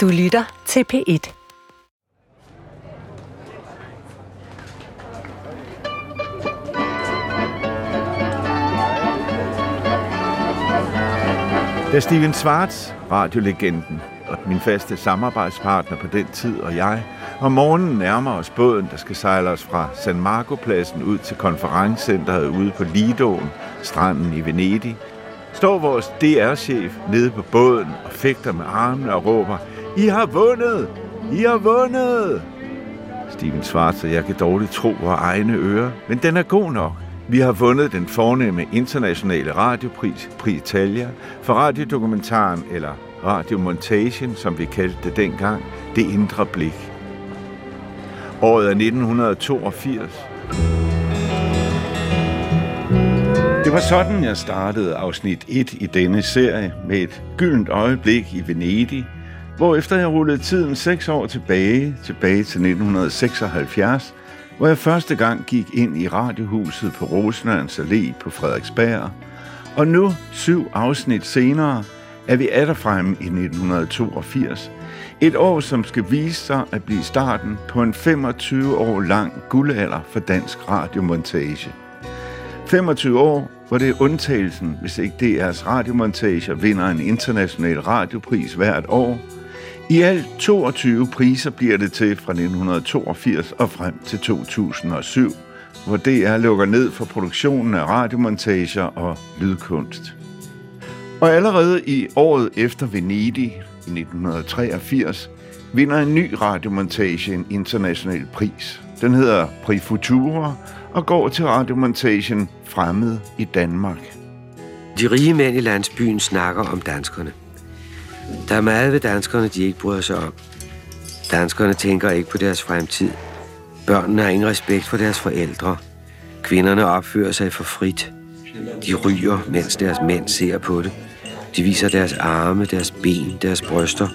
Du lytter til P1. Da Steven Schwartz, radiolegenden, og min faste samarbejdspartner på den tid og jeg, om morgenen nærmer os båden, der skal sejle os fra San Marco-pladsen ud til konferencecenteret ude på Lidoen, stranden i Venedig, står vores DR-chef nede på båden og fægter med armene og råber, i har vundet! I har vundet! Steven Schwartz jeg kan dårligt tro vores egne ører, men den er god nok. Vi har vundet den fornemme internationale radiopris, Pri Italia, for radiodokumentaren, eller radiomontagen, som vi kaldte det dengang, Det Indre Blik. Året er 1982. Det var sådan, jeg startede afsnit 1 i denne serie med et gyldent øjeblik i Venedig, hvor efter jeg rullede tiden seks år tilbage, tilbage til 1976, hvor jeg første gang gik ind i radiohuset på Rosenørns Allé på Frederiksberg, og nu, syv afsnit senere, er vi atter frem i 1982. Et år, som skal vise sig at blive starten på en 25 år lang guldalder for dansk radiomontage. 25 år, hvor det er undtagelsen, hvis ikke DR's radiomontager vinder en international radiopris hvert år. I alt 22 priser bliver det til fra 1982 og frem til 2007, hvor DR lukker ned for produktionen af radiomontager og lydkunst. Og allerede i året efter Venedig i 1983 vinder en ny radiomontage en international pris. Den hedder Pri Futura og går til radiomontagen Fremmed i Danmark. De rige mænd i landsbyen snakker om danskerne. Der er meget ved danskerne, de ikke bryder sig om. Danskerne tænker ikke på deres fremtid. Børnene har ingen respekt for deres forældre. Kvinderne opfører sig for frit. De ryger, mens deres mænd ser på det. De viser deres arme, deres ben, deres bryster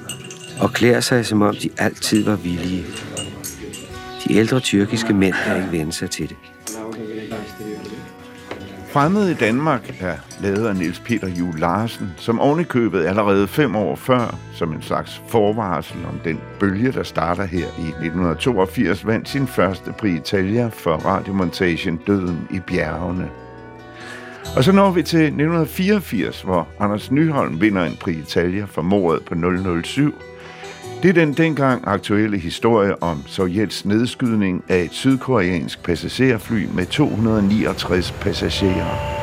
og klæder sig, som om de altid var villige. De ældre tyrkiske mænd kan ikke vende sig til det. Fremmede i Danmark er lavet af Niels Peter Juhl Larsen, som ovenikøbet allerede fem år før, som en slags forvarsel om den bølge, der starter her i 1982, vandt sin første pri Italia for radiomontagen Døden i bjergene. Og så når vi til 1984, hvor Anders Nyholm vinder en pri Italia for mordet på 007. Det er den dengang aktuelle historie om Sovjets nedskydning af et sydkoreansk passagerfly med 269 passagerer.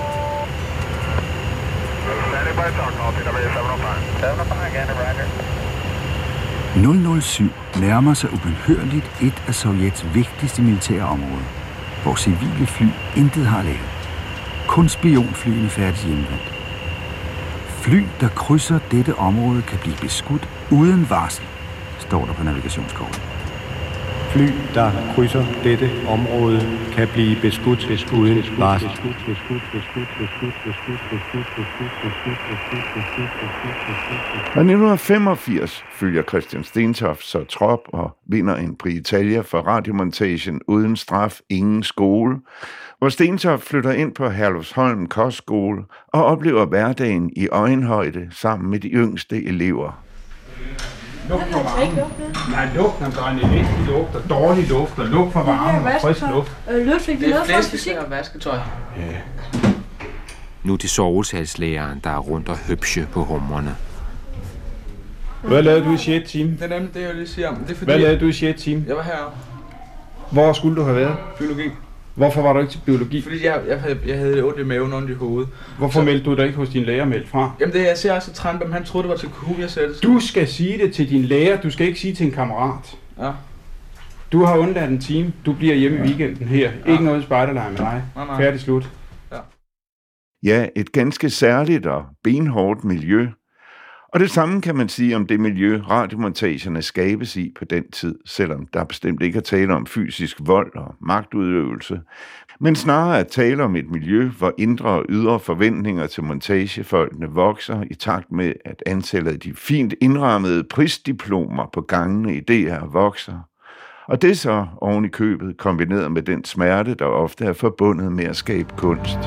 007 nærmer sig ubehørligt et af Sovjets vigtigste militære områder, hvor civile fly intet har lavet. Kun spionflyene færdes hjemvendt. Fly, der krydser dette område, kan blive beskudt uden varsel, står der på navigationskortet. Fly, der krydser dette område, kan blive beskudt uden varsel. Og i 1985 følger Christian Stentoft så trop og vinder en Prix Italia for radiomontagen Uden straf, ingen skole, hvor Stentoft flytter ind på Herlufsholm Kostskole og oplever hverdagen i øjenhøjde sammen med de yngste elever. Luk for varmen. Nej, luk den bare en elendig lugt og dårlig luft og luk for varmen og frisk luft. Øh, Ludvig, vi Det er er fra fysik. flæskesteg og vasketøj. Nu er det sovesalslæreren, der er rundt og høbsje på humrene. Hvad lavede du i 6. time? Det er nemlig det, jeg lige siger. Det er fordi, Hvad lavede du i 6. time? jeg var heroppe. Hvor skulle du have været? Biologi. Hvorfor var du ikke til biologi? Fordi jeg, jeg, havde, jeg havde ondt i maven, ondt i hovedet. Hvorfor Så- meldte du dig ikke hos din lærer meldt fra? Jamen det, jeg ser også træt, men han troede, det var til kuh, jeg sagde det. Du skal sige det til din lærer, du skal ikke sige til en kammerat. Ja. Du har undladt en time, du bliver hjemme i weekenden her. Ikke noget spejderlejr med dig. Nej, nej. Færdig slut. Ja, et ganske særligt og benhårdt miljø. Og det samme kan man sige om det miljø, radiomontagerne skabes i på den tid, selvom der bestemt ikke er tale om fysisk vold og magtudøvelse, men snarere at tale om et miljø, hvor indre og ydre forventninger til montagefolkene vokser i takt med, at antallet af de fint indrammede prisdiplomer på gangene i DR vokser. Og det er så oven i købet kombineret med den smerte, der ofte er forbundet med at skabe kunst.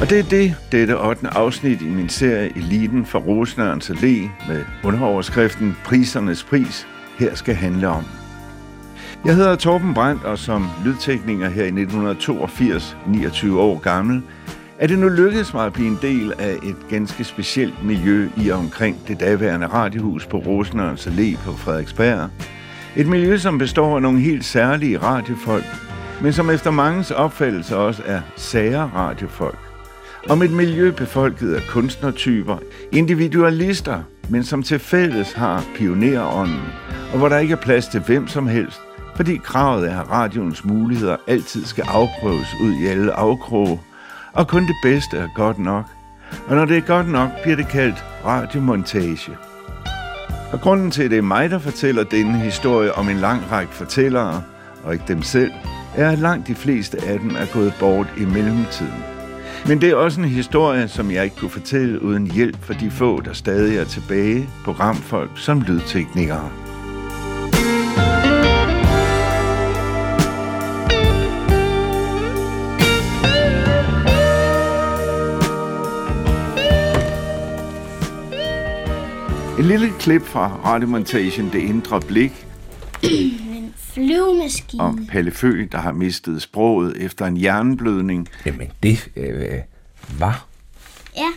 Og det er det, dette 8. afsnit i min serie Eliten fra Rosenørns Allé med underoverskriften Prisernes Pris her skal handle om. Jeg hedder Torben Brandt, og som lydtekniker her i 1982, 29 år gammel, er det nu lykkedes mig at blive en del af et ganske specielt miljø i og omkring det daværende radiohus på Rosenørns Allé på Frederiksberg. Et miljø, som består af nogle helt særlige radiofolk, men som efter mangens opfattelse også er sære radiofolk. Om et miljø befolket af kunstnertyper, individualister, men som til fælles har pionerånden, og hvor der ikke er plads til hvem som helst, fordi kravet er, at radioens muligheder altid skal afprøves ud i alle afkroge, og kun det bedste er godt nok. Og når det er godt nok, bliver det kaldt radiomontage. Og grunden til, at det er mig, der fortæller denne historie om en lang række fortællere, og ikke dem selv, er, at langt de fleste af dem er gået bort i mellemtiden. Men det er også en historie, som jeg ikke kunne fortælle uden hjælp for de få, der stadig er tilbage, programfolk som lydteknikere. En lille klip fra radiomontagen Det Indre Blik flyvemaskine. om Palle Fø, der har mistet sproget efter en hjerneblødning. Jamen, det øh, var... Ja,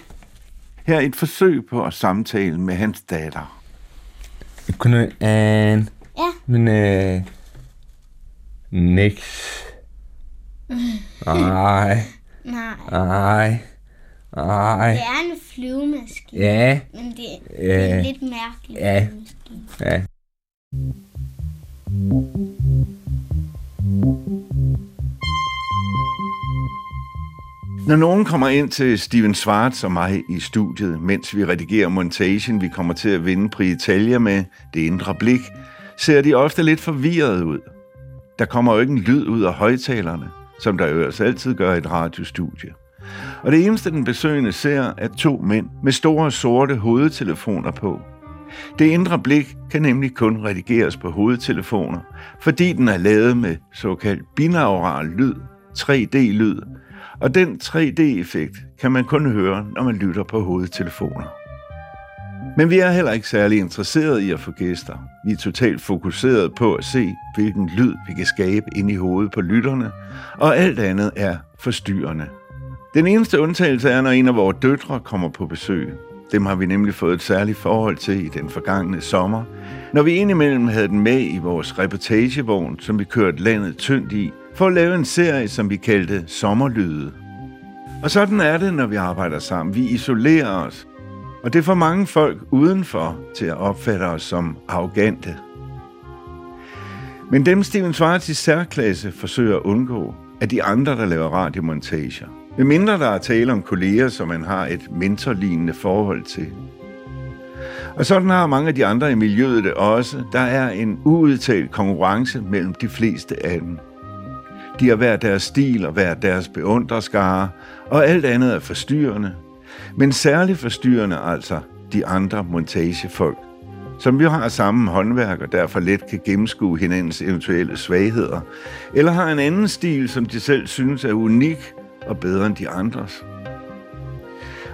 Her et forsøg på at samtale med hans datter. Kunne... Øh, ja. men... Øh, niks. Nej, Nej, nej, nej. det er en flyvemaskine. Ja, Men det, det er Ja. en lidt mærkelig Ja. flyvemaskine. ja. Mm. Når nogen kommer ind til Steven Schwartz og mig i studiet, mens vi redigerer montagen, vi kommer til at vinde på Italia med det indre blik, ser de ofte lidt forvirret ud. Der kommer jo ikke en lyd ud af højtalerne, som der jo altid gør i et radiostudie. Og det eneste, den besøgende ser, er to mænd med store sorte hovedtelefoner på. Det indre blik kan nemlig kun redigeres på hovedtelefoner, fordi den er lavet med såkaldt binaural lyd, 3D-lyd, og den 3D-effekt kan man kun høre, når man lytter på hovedtelefoner. Men vi er heller ikke særlig interesserede i at få gæster. Vi er totalt fokuseret på at se, hvilken lyd vi kan skabe ind i hovedet på lytterne, og alt andet er forstyrrende. Den eneste undtagelse er, når en af vores døtre kommer på besøg. Dem har vi nemlig fået et særligt forhold til i den forgangne sommer, når vi indimellem havde den med i vores reportagevogn, som vi kørte landet tyndt i, for at lave en serie, som vi kaldte Sommerlyde. Og sådan er det, når vi arbejder sammen. Vi isolerer os, og det får mange folk udenfor til at opfatte os som arrogante. Men dem Steven Schwartz i særklasse forsøger at undgå, er de andre, der laver radiomontager. Med mindre der er tale om kolleger, som man har et mentorlignende forhold til. Og sådan har mange af de andre i miljøet det også. Der er en uudtalt konkurrence mellem de fleste af dem. De har hver deres stil og hver deres beundreskare, og alt andet er forstyrrende. Men særligt forstyrrende altså de andre montagefolk, som jo har samme håndværk og derfor let kan gennemskue hinandens eventuelle svagheder, eller har en anden stil, som de selv synes er unik og bedre end de andres.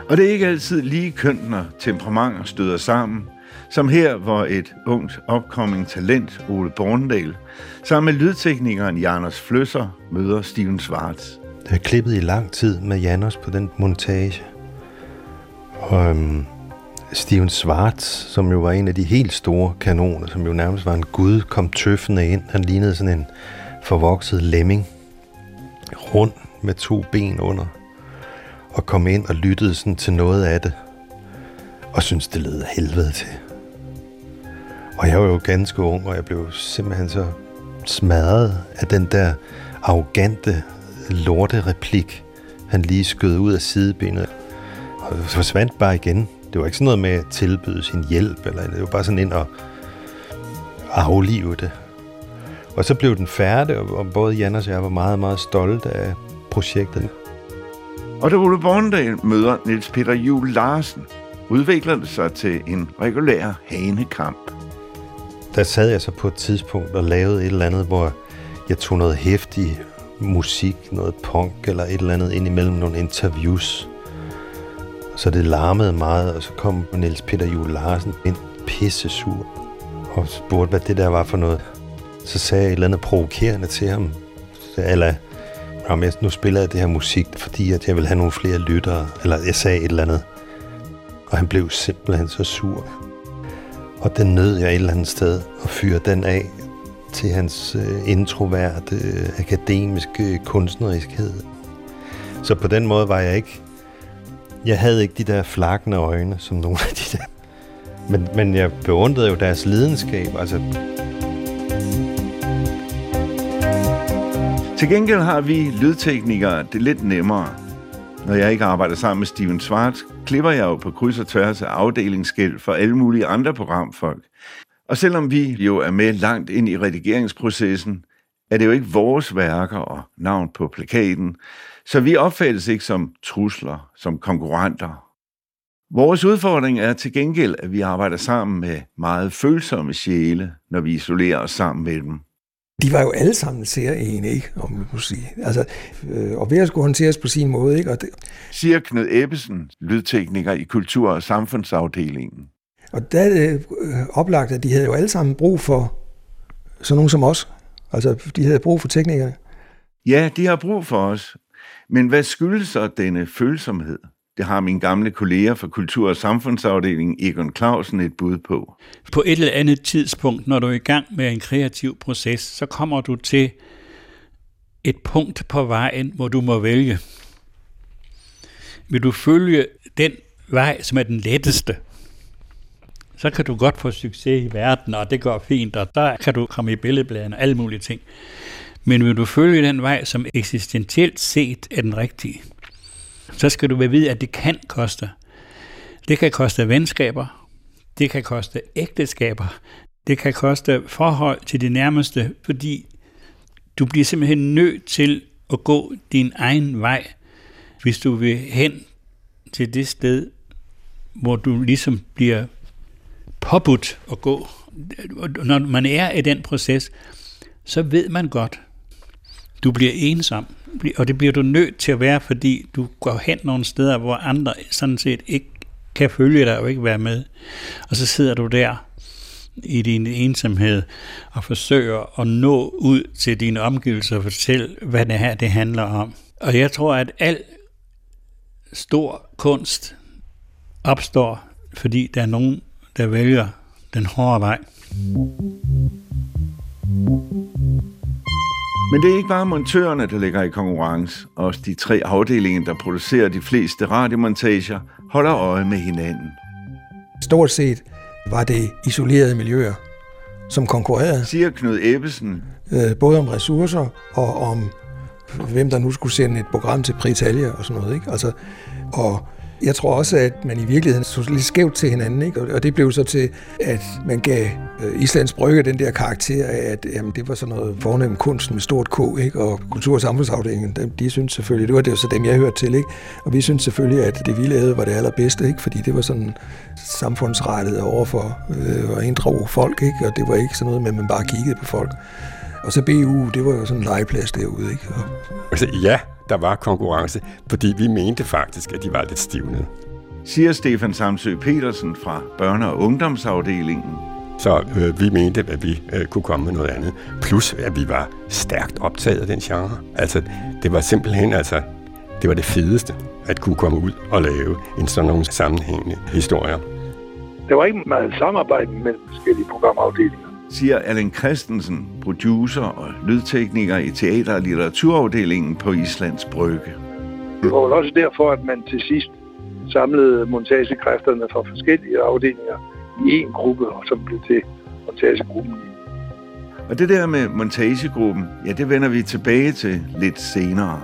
Og det er ikke altid lige køn, når temperamenter støder sammen, som her, hvor et ungt upcoming talent, Ole Borndal, sammen med lydteknikeren Janos Fløsser, møder Steven Schwartz. Jeg har klippet i lang tid med Janos på den montage. Og øhm, Steven Schwartz, som jo var en af de helt store kanoner, som jo nærmest var en gud, kom tøffende ind. Han lignede sådan en forvokset lemming. Rund med to ben under. Og kom ind og lyttede sådan til noget af det. Og syntes, det lød helvede til. Og jeg var jo ganske ung, og jeg blev simpelthen så smadret af den der arrogante lortereplik, han lige skød ud af sidebenet. Og forsvandt bare igen. Det var ikke sådan noget med at tilbyde sin hjælp, eller det var bare sådan ind og aflive det. Og så blev den færdig, og både Jan og jeg var meget, meget stolte af projektet. Og da Ole Borndal møder Niels Peter Juhl Larsen, udvikler det sig til en regulær hanekamp. Der sad jeg så på et tidspunkt og lavede et eller andet, hvor jeg tog noget hæftig musik, noget punk eller et eller andet ind imellem nogle interviews. Så det larmede meget, og så kom Niels Peter Jule Larsen ind pisse sur og spurgte, hvad det der var for noget. Så sagde jeg et eller andet provokerende til ham. Eller, jeg, nu spiller jeg det her musik, fordi at jeg vil have nogle flere lyttere. Eller jeg sagde et eller andet. Og han blev simpelthen så sur. Og den nød jeg et eller andet sted at fyre den af til hans øh, introverte, øh, akademiske øh, kunstneriskhed. Så på den måde var jeg ikke... Jeg havde ikke de der flakkende øjne, som nogle af de der... Men, men jeg beundrede jo deres lidenskab. Altså, Til gengæld har vi lydteknikere det lidt nemmere. Når jeg ikke arbejder sammen med Steven Schwartz, klipper jeg jo på kryds og tværs af afdelingsskæld for alle mulige andre programfolk. Og selvom vi jo er med langt ind i redigeringsprocessen, er det jo ikke vores værker og navn på plakaten, så vi opfattes ikke som trusler, som konkurrenter. Vores udfordring er til gengæld, at vi arbejder sammen med meget følsomme sjæle, når vi isolerer os sammen med dem. De var jo alle sammen særlige, ikke? Om man må sige. Altså, øh, og hver skulle håndteres på sin måde, ikke? Og det, Siger Knud Ebbesen, lydtekniker i Kultur- og Samfundsafdelingen. og der er det øh, oplagt, at de havde jo alle sammen brug for sådan nogen som os. Altså, de havde brug for teknikere. Ja, de har brug for os. Men hvad skyldes så denne følsomhed? Det har min gamle kollega fra Kultur- og Samfundsafdelingen, Egon Clausen, et bud på. På et eller andet tidspunkt, når du er i gang med en kreativ proces, så kommer du til et punkt på vejen, hvor du må vælge. Vil du følge den vej, som er den letteste, så kan du godt få succes i verden, og det går fint, og der kan du komme i billedbladene og alle mulige ting. Men vil du følge den vej, som eksistentielt set er den rigtige, så skal du vide, at det kan koste. Det kan koste venskaber, det kan koste ægteskaber, det kan koste forhold til de nærmeste, fordi du bliver simpelthen nødt til at gå din egen vej, hvis du vil hen til det sted, hvor du ligesom bliver påbudt at gå. Når man er i den proces, så ved man godt, du bliver ensom, og det bliver du nødt til at være, fordi du går hen nogle steder, hvor andre sådan set ikke kan følge dig og ikke være med. Og så sidder du der i din ensomhed og forsøger at nå ud til dine omgivelser og fortælle, hvad det her det handler om. Og jeg tror, at al stor kunst opstår, fordi der er nogen, der vælger den hårde vej. Men det er ikke bare montørerne, der ligger i konkurrence. Også de tre afdelinger, der producerer de fleste radiomontager, holder øje med hinanden. Stort set var det isolerede miljøer, som konkurrerede. Siger Knud Ebbesen. Øh, både om ressourcer og om hvem der nu skulle sende et program til Pritalia og sådan noget. Ikke? Altså, og jeg tror også, at man i virkeligheden så lidt skævt til hinanden, ikke? og det blev så til, at man gav øh, Islands Brygge den der karakter af, at jamen, det var sådan noget fornem kunst med stort K, ikke? og Kultur- og Samfundsafdelingen, de, de synes selvfølgelig, det var det var så dem, jeg hørte til, ikke? og vi synes selvfølgelig, at det vi lavede var det allerbedste, ikke? fordi det var sådan samfundsrettet overfor øh, og inddrog folk, ikke? og det var ikke sådan noget med, at man bare kiggede på folk. Og så BU, det var jo sådan en legeplads derude, ikke? Og... Altså, ja, der var konkurrence, fordi vi mente faktisk, at de var lidt stivnede. Siger Stefan Samsø Petersen fra Børne- og Ungdomsafdelingen. Så øh, vi mente, at vi øh, kunne komme med noget andet. Plus, at vi var stærkt optaget af den genre. Altså, det var simpelthen, altså, det var det fedeste, at kunne komme ud og lave en sådan nogle sammenhængende historier. Der var ikke meget samarbejde mellem forskellige programafdelinger siger Allen Christensen, producer og lydtekniker i teater- og litteraturafdelingen på Islands Brygge. Det var også derfor, at man til sidst samlede montagekræfterne fra forskellige afdelinger i en gruppe, som blev til montagegruppen. Og det der med montagegruppen, ja, det vender vi tilbage til lidt senere.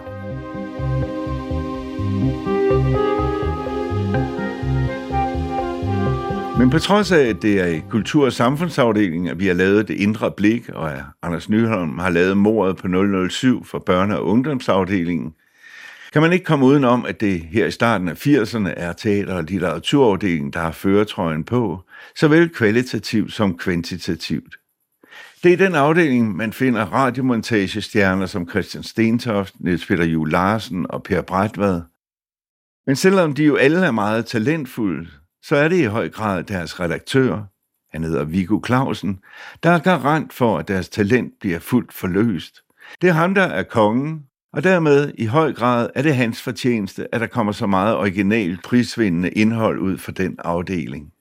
Men på trods af, at det er i Kultur- og Samfundsafdelingen, at vi har lavet det indre blik, og at Anders Nyholm har lavet mordet på 007 for børne- og ungdomsafdelingen, kan man ikke komme udenom, at det her i starten af 80'erne er teater- og litteraturafdelingen, der har føretrøjen på, såvel kvalitativt som kvantitativt. Det er den afdeling, man finder radiomontagestjerner som Christian Stentoft, Niels Peter Juhl Larsen og Per Bratvad. Men selvom de jo alle er meget talentfulde, så er det i høj grad deres redaktør, han hedder Viggo Clausen, der er garant for, at deres talent bliver fuldt forløst. Det er ham, der er kongen, og dermed i høj grad er det hans fortjeneste, at der kommer så meget originalt prisvindende indhold ud for den afdeling.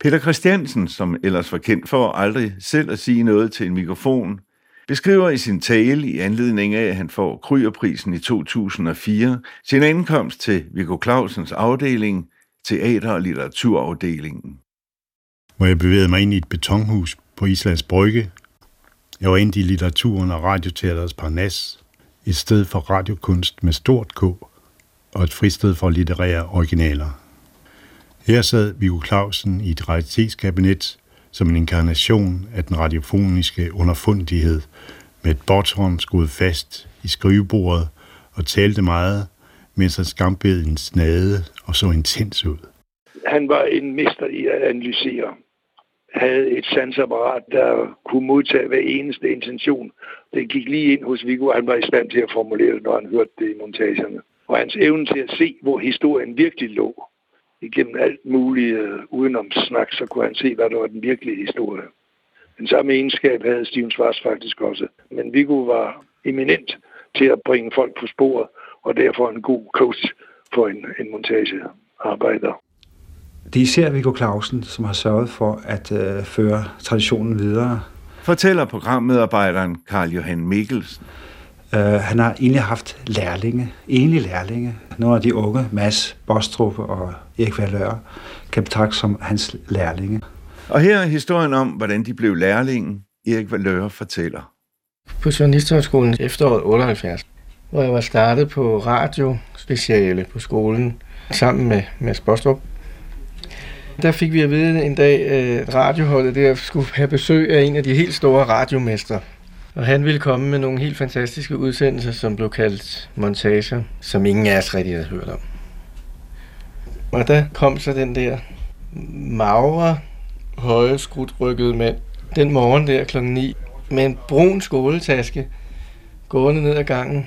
Peter Christiansen, som ellers var kendt for aldrig selv at sige noget til en mikrofon, beskriver i sin tale i anledning af, at han får Krygerprisen i 2004, sin ankomst til Viggo Clausens afdeling, teater- og litteraturafdelingen. Hvor jeg bevægede mig ind i et betonhus på Islands Brygge. Jeg var ind i litteraturen og radioteaterets Parnas, et sted for radiokunst med stort K, og et fristed for litterære originaler. Her sad Viggo Clausen i et raritetskabinet som en inkarnation af den radiofoniske underfundighed, med et botthorn skudt fast i skrivebordet og talte meget, mens han skambed en snade og så intens ud. Han var en mester i at analysere. Havde et sansapparat, der kunne modtage hver eneste intention. Det gik lige ind hos Viggo, og han var i stand til at formulere det, når han hørte det i montagerne. Og hans evne til at se, hvor historien virkelig lå, igennem alt muligt uh, udenom snak, så kunne han se, hvad der var den virkelige historie. Den samme egenskab havde Steven Schwarz faktisk også. Men Viggo var eminent til at bringe folk på sporet, og derfor en god coach for en, en montagearbejder. Det er især Viggo Clausen, som har sørget for at øh, føre traditionen videre. Fortæller programmedarbejderen Karl Johan Mikkelsen. Uh, han har egentlig haft lærlinge, egentlig lærlinge. Nogle af de unge, Mads Bostrup og Erik Valør, kan betragtes som hans lærlinge. Og her er historien om, hvordan de blev lærlingen, Erik Valør fortæller. På Journalisthøjskolen efteråret 78, hvor jeg var startet på radio speciale på skolen sammen med Mads Bostrup. Der fik vi at vide en dag, øh, at radioholdet der skulle have besøg af en af de helt store radiomestre. Og han ville komme med nogle helt fantastiske udsendelser, som blev kaldt montager, som ingen af os rigtig havde hørt om. Og der kom så den der magre, høje, skrutrykkede mand, den morgen der klokken 9, med en brun skoletaske, gående ned ad gangen.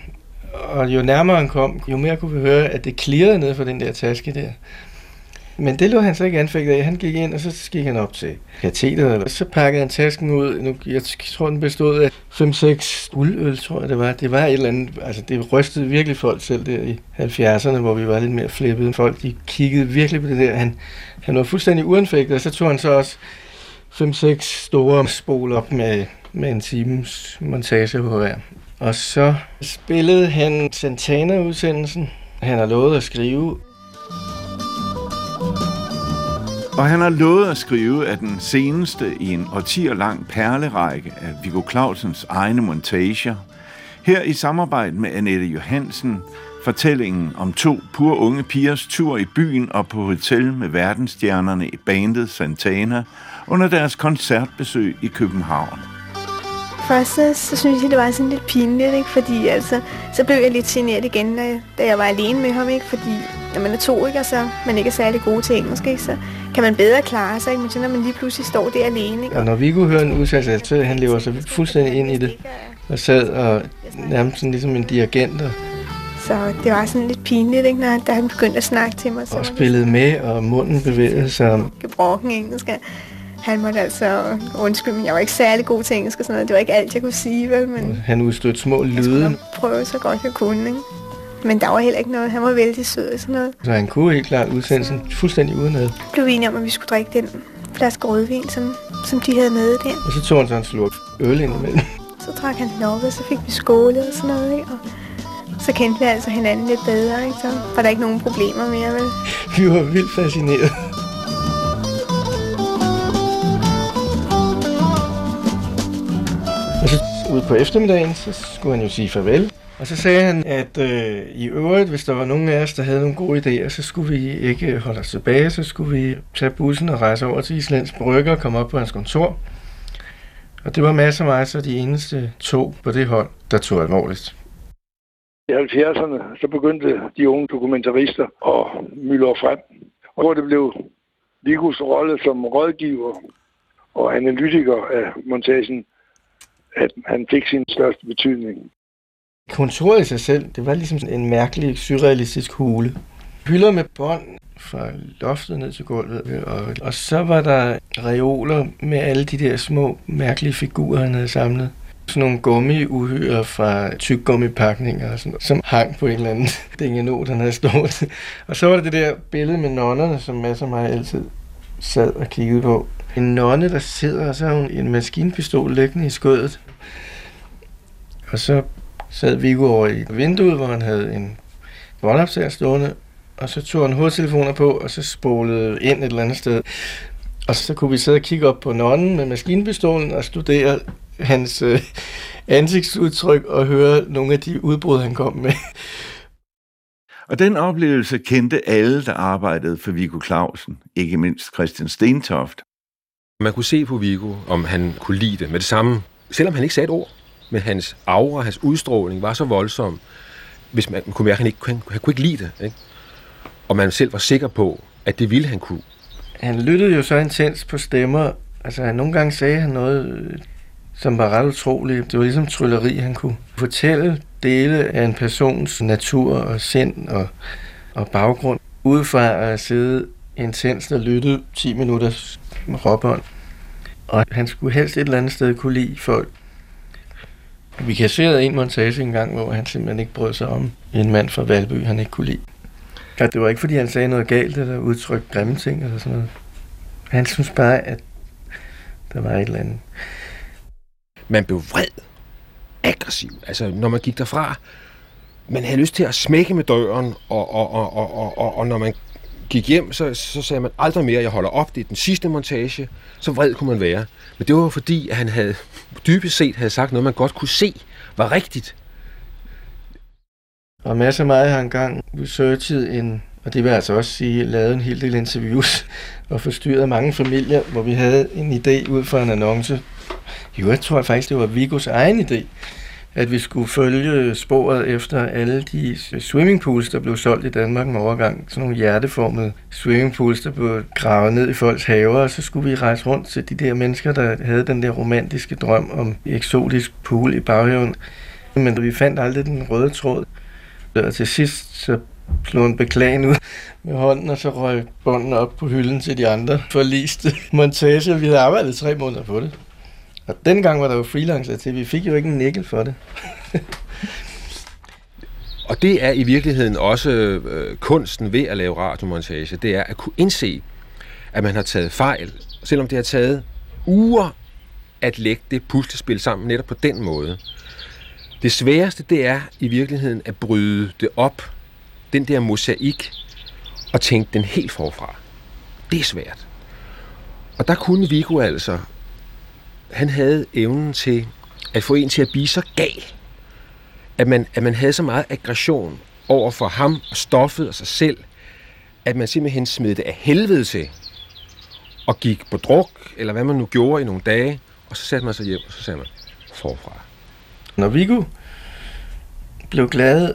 Og jo nærmere han kom, jo mere kunne vi høre, at det klirrede ned for den der taske der. Men det lå han så ikke anfægtet af. Han gik ind, og så gik han op til kateteret, og så pakkede han tasken ud. Nu, jeg tror, den bestod af 5-6 uldøl, tror jeg det var. Det var et eller andet, altså det rystede virkelig folk selv der i 70'erne, hvor vi var lidt mere flippede. Folk, de kiggede virkelig på det der. Han, han var fuldstændig uanfægtet, og så tog han så også 5-6 store spol op med, med en times montage på hver. Og så spillede han Santana-udsendelsen. Han har lovet at skrive Og han har lovet at skrive af den seneste i en årtier lang perlerække af Viggo Clausens egne montager. Her i samarbejde med Annette Johansen, fortællingen om to pur unge pigers tur i byen og på hotel med verdensstjernerne i bandet Santana under deres koncertbesøg i København. Først så, så synes jeg, det var sådan lidt pinligt, ikke? fordi altså, så blev jeg lidt generet igen, da, da jeg var alene med ham, ikke? fordi når man er to, ikke? og så man ikke er særlig god til engelsk, ikke? så kan man bedre klare sig, ikke? men så når man lige pludselig står der alene. Ikke? Og når vi kunne høre en udsendelse, så han lever sig fuldstændig ind i det, og sad og nærmest sådan ligesom en dirigent. Og så det var sådan lidt pinligt, ikke? Når, da han begyndte at snakke til mig. Så og spillede med, og munden bevægede sig. Gebrokken engelsk. Han måtte altså undskylde, men jeg var ikke særlig god til engelsk og sådan noget. Det var ikke alt, jeg kunne sige, vel? Men han udstødte små lyde. Jeg prøve så godt jeg kunne, ikke? Men der var heller ikke noget. Han var vældig sød og sådan noget. Så han kunne helt klart udsendelsen fuldstændig uden noget. Blev vi enige om, at vi skulle drikke den flaske rødvin, som, som de havde med der. Og så tog han så en slurk øl ind imellem. Så drak han den op, og så fik vi skålet og sådan noget, ikke? Og så kendte vi altså hinanden lidt bedre, ikke? Så var der ikke nogen problemer mere, vel? Vi var vildt fascineret. Ud på eftermiddagen, så skulle han jo sige farvel. Og så sagde han, at øh, i øvrigt, hvis der var nogen af os, der havde nogle gode idéer, så skulle vi ikke holde os tilbage, så skulle vi tage bussen og rejse over til Islands Brygge og komme op på hans kontor. Og det var masser af mig, så de eneste to på det hold, der tog alvorligt. I 70'erne, så begyndte de unge dokumentarister at myldre frem. Og hvor det blev Vigus rolle som rådgiver og analytiker af montagen, at han fik sin største betydning. Kontoret i sig selv, det var ligesom en mærkelig, surrealistisk hule. Hylder med bånd fra loftet ned til gulvet, og, og så var der reoler med alle de der små, mærkelige figurer, han havde samlet. Sådan nogle gummiuhyrer fra tykgummipakninger, sådan, som hang på en eller anden dingenot, han havde stået. Og så var der det der billede med nonnerne, som masser af mig altid sad og kiggede på. En nonne, der sidder, og så har hun en maskinpistol liggende i skødet. Og så sad Viggo over i vinduet, hvor han havde en båndoptager stående, og så tog han hovedtelefoner på, og så spolede ind et eller andet sted. Og så kunne vi sidde og kigge op på nonnen med maskinpistolen og studere hans øh, ansigtsudtryk og høre nogle af de udbrud, han kom med. Og den oplevelse kendte alle, der arbejdede for Viggo Clausen, ikke mindst Christian Stentoft. Man kunne se på Viggo, om han kunne lide det med det samme, selvom han ikke sagde et ord. Men hans aura, hans udstråling var så voldsom, hvis man kunne mærke, at han, ikke, han, han kunne ikke lide det. Ikke? Og man selv var sikker på, at det ville han kunne. Han lyttede jo så intens på stemmer. Altså, han nogle gange sagde han noget, øh, som var ret utroligt. Det var ligesom trylleri, han kunne fortælle dele af en persons natur og sind og, og baggrund, udefra at sidde intenst og lytte 10 minutters råbånd. Og han skulle helst et eller andet sted kunne lide folk. Vi kasserede en montage engang, hvor han simpelthen ikke brød sig om en mand fra Valby, han ikke kunne lide. Og det var ikke, fordi han sagde noget galt, eller udtrykte grimme ting eller sådan noget. Han synes bare, at der var et eller andet. Man blev vred, aggressiv. Altså, når man gik derfra, man havde lyst til at smække med døren, og, og, og, og, og, og, og når man gik hjem, så, så sagde man aldrig mere, jeg holder op, det er den sidste montage. Så vred kunne man være. Men det var fordi, at han havde dybest set havde sagt noget, man godt kunne se var rigtigt. Og masser af mig har engang researchet en, og det vil altså også sige, lavet en hel del interviews og forstyrret mange familier, hvor vi havde en idé ud fra en annonce. Jo, jeg tror faktisk, det var Vigos egen idé, at vi skulle følge sporet efter alle de øh, swimmingpools, der blev solgt i Danmark med overgang. Sådan nogle hjerteformede swimmingpools, der blev gravet ned i folks haver, og så skulle vi rejse rundt til de der mennesker, der havde den der romantiske drøm om eksotisk pool i baghaven. Men vi fandt aldrig den røde tråd. Og til sidst så slog en beklagen ud med hånden, og så røg bånden op på hylden til de andre forliste montage. Vi havde arbejdet tre måneder på det. Og dengang var der jo freelancer til. Vi fik jo ikke en nikkel for det. og det er i virkeligheden også øh, kunsten ved at lave radiomontage. Det er at kunne indse, at man har taget fejl. Selvom det har taget uger at lægge det puslespil sammen netop på den måde. Det sværeste, det er i virkeligheden at bryde det op, den der mosaik, og tænke den helt forfra. Det er svært. Og der kunne Vigo altså, han havde evnen til at få en til at blive så gal, at man, at man havde så meget aggression over for ham og stoffet og sig selv, at man simpelthen smed det af helvede til, og gik på druk, eller hvad man nu gjorde i nogle dage, og så satte man sig hjem, og så sagde man forfra. Når Viggo blev glad,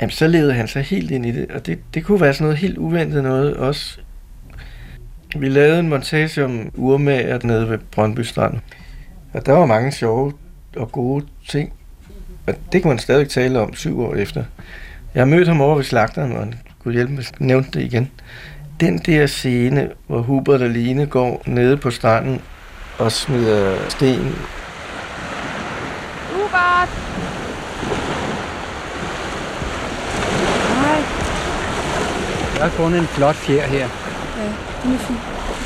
jamen, så levede han sig helt ind i det, og det, det kunne være sådan noget helt uventet noget også. Vi lavede en montage om urmager nede ved Brøndby Strand, og der var mange sjove og gode ting, og det kan man stadig tale om syv år efter. Jeg har mødt ham over ved slagteren, og han kunne hjælpe mig at nævne det igen. Den der scene, hvor Hubert og Line går nede på stranden og smider sten Hubert! Hej. Jeg har fundet en flot fjer her. Ja, den er fin.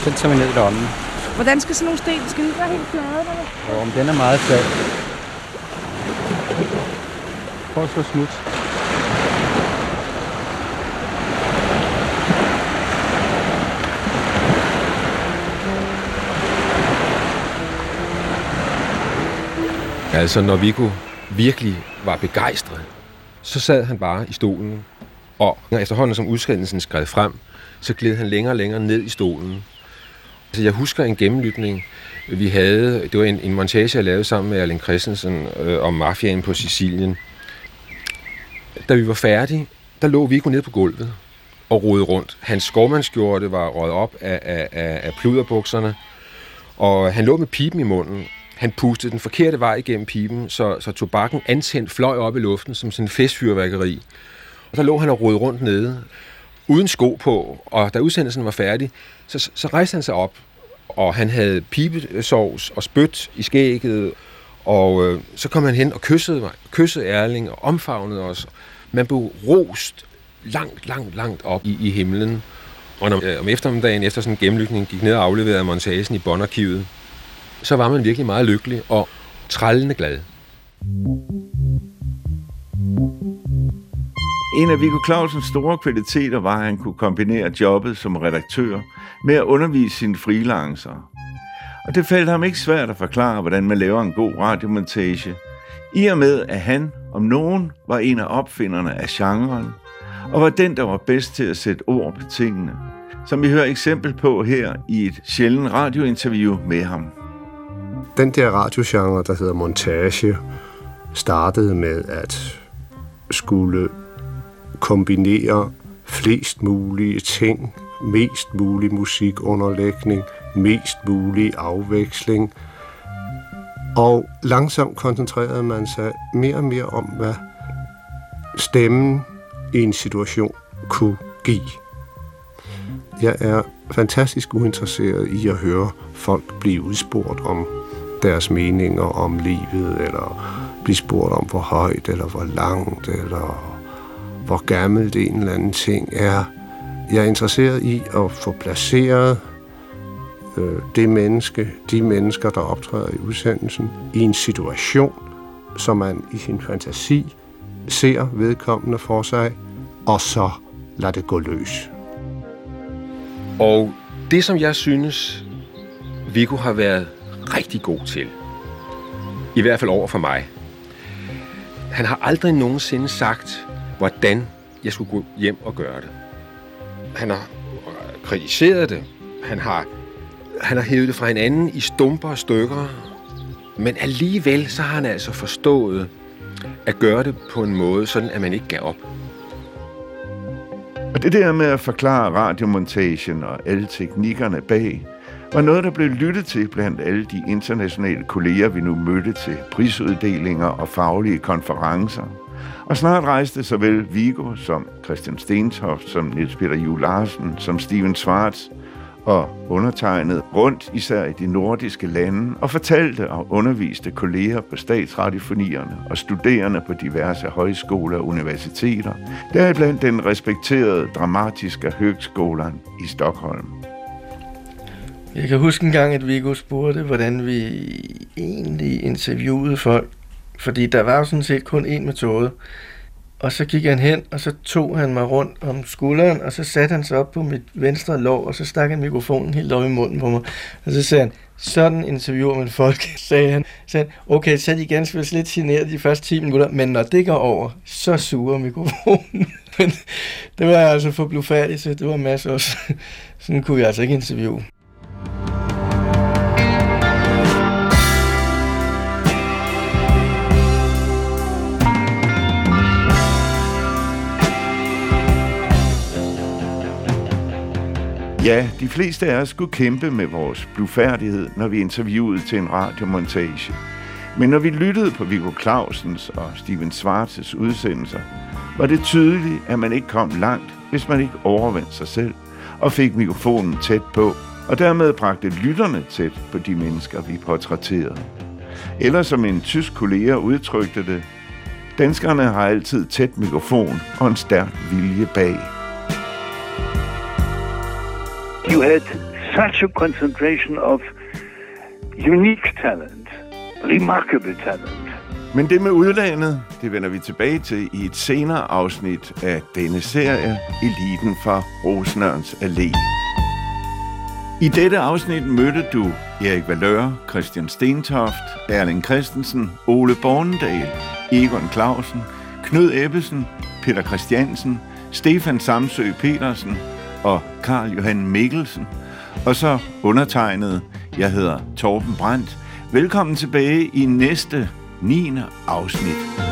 Den tager vi ned i lommen. Hvordan skal sådan nogle sten? Skal de være helt flade, eller? Og den er meget flad. Prøv at slå smut. Altså, når Viggo virkelig var begejstret, så sad han bare i stolen, og efterhånden som udskridelsen skred frem, så gled han længere og længere ned i stolen. Altså, jeg husker en gennemlytning, vi havde, det var en, en montage, jeg lavede sammen med Erling Christensen øh, om mafiaen på Sicilien. Da vi var færdige, der lå Viggo nede på gulvet og rodede rundt. Hans skovmandskjorte var røget op af, af, af, af pluderbukserne, Og han lå med pipen i munden. Han pustede den forkerte vej igennem pipen, så, så tobakken antændt fløj op i luften som sådan en festfyrværkeri. Og så lå han og rodede rundt nede, uden sko på, og da udsendelsen var færdig, så, så rejste han sig op, og han havde pibesovs og spyt i skægget, og øh, så kom han hen og kyssede mig, kyssede Erling og omfavnede os. Man blev rost langt, langt, langt op i, i himlen. Og når, øh, om eftermiddagen, efter sådan en gennemlykning, gik ned og afleverede montagen i båndarkivet, så var man virkelig meget lykkelig og trællende glad. En af Viggo Clausens store kvaliteter var, at han kunne kombinere jobbet som redaktør med at undervise sine freelancere. Og det faldt ham ikke svært at forklare, hvordan man laver en god radiomontage, i og med, at han, om nogen, var en af opfinderne af genren, og var den, der var bedst til at sætte ord på tingene, som vi hører eksempel på her i et sjældent radiointerview med ham. Den der radiogenre, der hedder montage, startede med at skulle kombinere flest mulige ting, mest mulig musikunderlægning, mest mulig afveksling. Og langsomt koncentrerede man sig mere og mere om, hvad stemmen i en situation kunne give. Jeg er fantastisk uinteresseret i at høre folk blive udspurgt om deres meninger om livet, eller blive spurgt om, hvor højt eller hvor langt, eller hvor gammelt en eller anden ting er. Jeg er interesseret i at få placeret øh, det menneske, de mennesker, der optræder i udsendelsen, i en situation, som man i sin fantasi ser vedkommende for sig, og så lader det gå løs. Og det, som jeg synes, Viggo har været rigtig god til, i hvert fald over for mig, han har aldrig nogensinde sagt, hvordan jeg skulle gå hjem og gøre det. Han har kritiseret det. Han har, han har hævet det fra hinanden i stumper og stykker. Men alligevel så har han altså forstået at gøre det på en måde, sådan at man ikke gav op. Og det der med at forklare radiomontagen og alle teknikkerne bag, var noget, der blev lyttet til blandt alle de internationale kolleger, vi nu mødte til prisuddelinger og faglige konferencer. Og snart rejste såvel Vigo som Christian Stentoft, som Niels Peter Juh Larsen, som Steven Schwartz og undertegnet rundt især i de nordiske lande og fortalte og underviste kolleger på statsradiofonierne og studerende på diverse højskoler og universiteter, deriblandt den respekterede dramatiske høgskolen i Stockholm. Jeg kan huske en gang, at Viggo spurgte, hvordan vi egentlig interviewede folk. Fordi der var jo sådan set kun én metode. Og så gik han hen, og så tog han mig rundt om skulderen, og så satte han sig op på mit venstre lår, og så stak han mikrofonen helt op i munden på mig. Og så sagde han, sådan interviewer man folk, sagde han. Så sagde han, okay, så er de ganske vist lidt generet de første 10 minutter, men når det går over, så suger mikrofonen. men det var jeg altså for blufærdig, så det var masser også. Sådan kunne jeg altså ikke interviewe. Ja, de fleste af os skulle kæmpe med vores blufærdighed, når vi interviewede til en radiomontage. Men når vi lyttede på Viggo Clausens og Steven Schwartz's udsendelser, var det tydeligt, at man ikke kom langt, hvis man ikke overvandt sig selv og fik mikrofonen tæt på, og dermed bragte lytterne tæt på de mennesker, vi portrætterede. Eller som en tysk kollega udtrykte det, danskerne har altid tæt mikrofon og en stærk vilje bag you had such a concentration of unique talent, remarkable talent. Men det med udlandet, det vender vi tilbage til i et senere afsnit af denne serie, Eliten fra Rosenørns Allé. I dette afsnit mødte du Erik Valør, Christian Stentoft, Erling Christensen, Ole Bornedal, Egon Clausen, Knud Ebbesen, Peter Christiansen, Stefan Samsø Petersen og Karl Johan Mikkelsen. Og så undertegnet, jeg hedder Torben Brandt. Velkommen tilbage i næste 9. afsnit.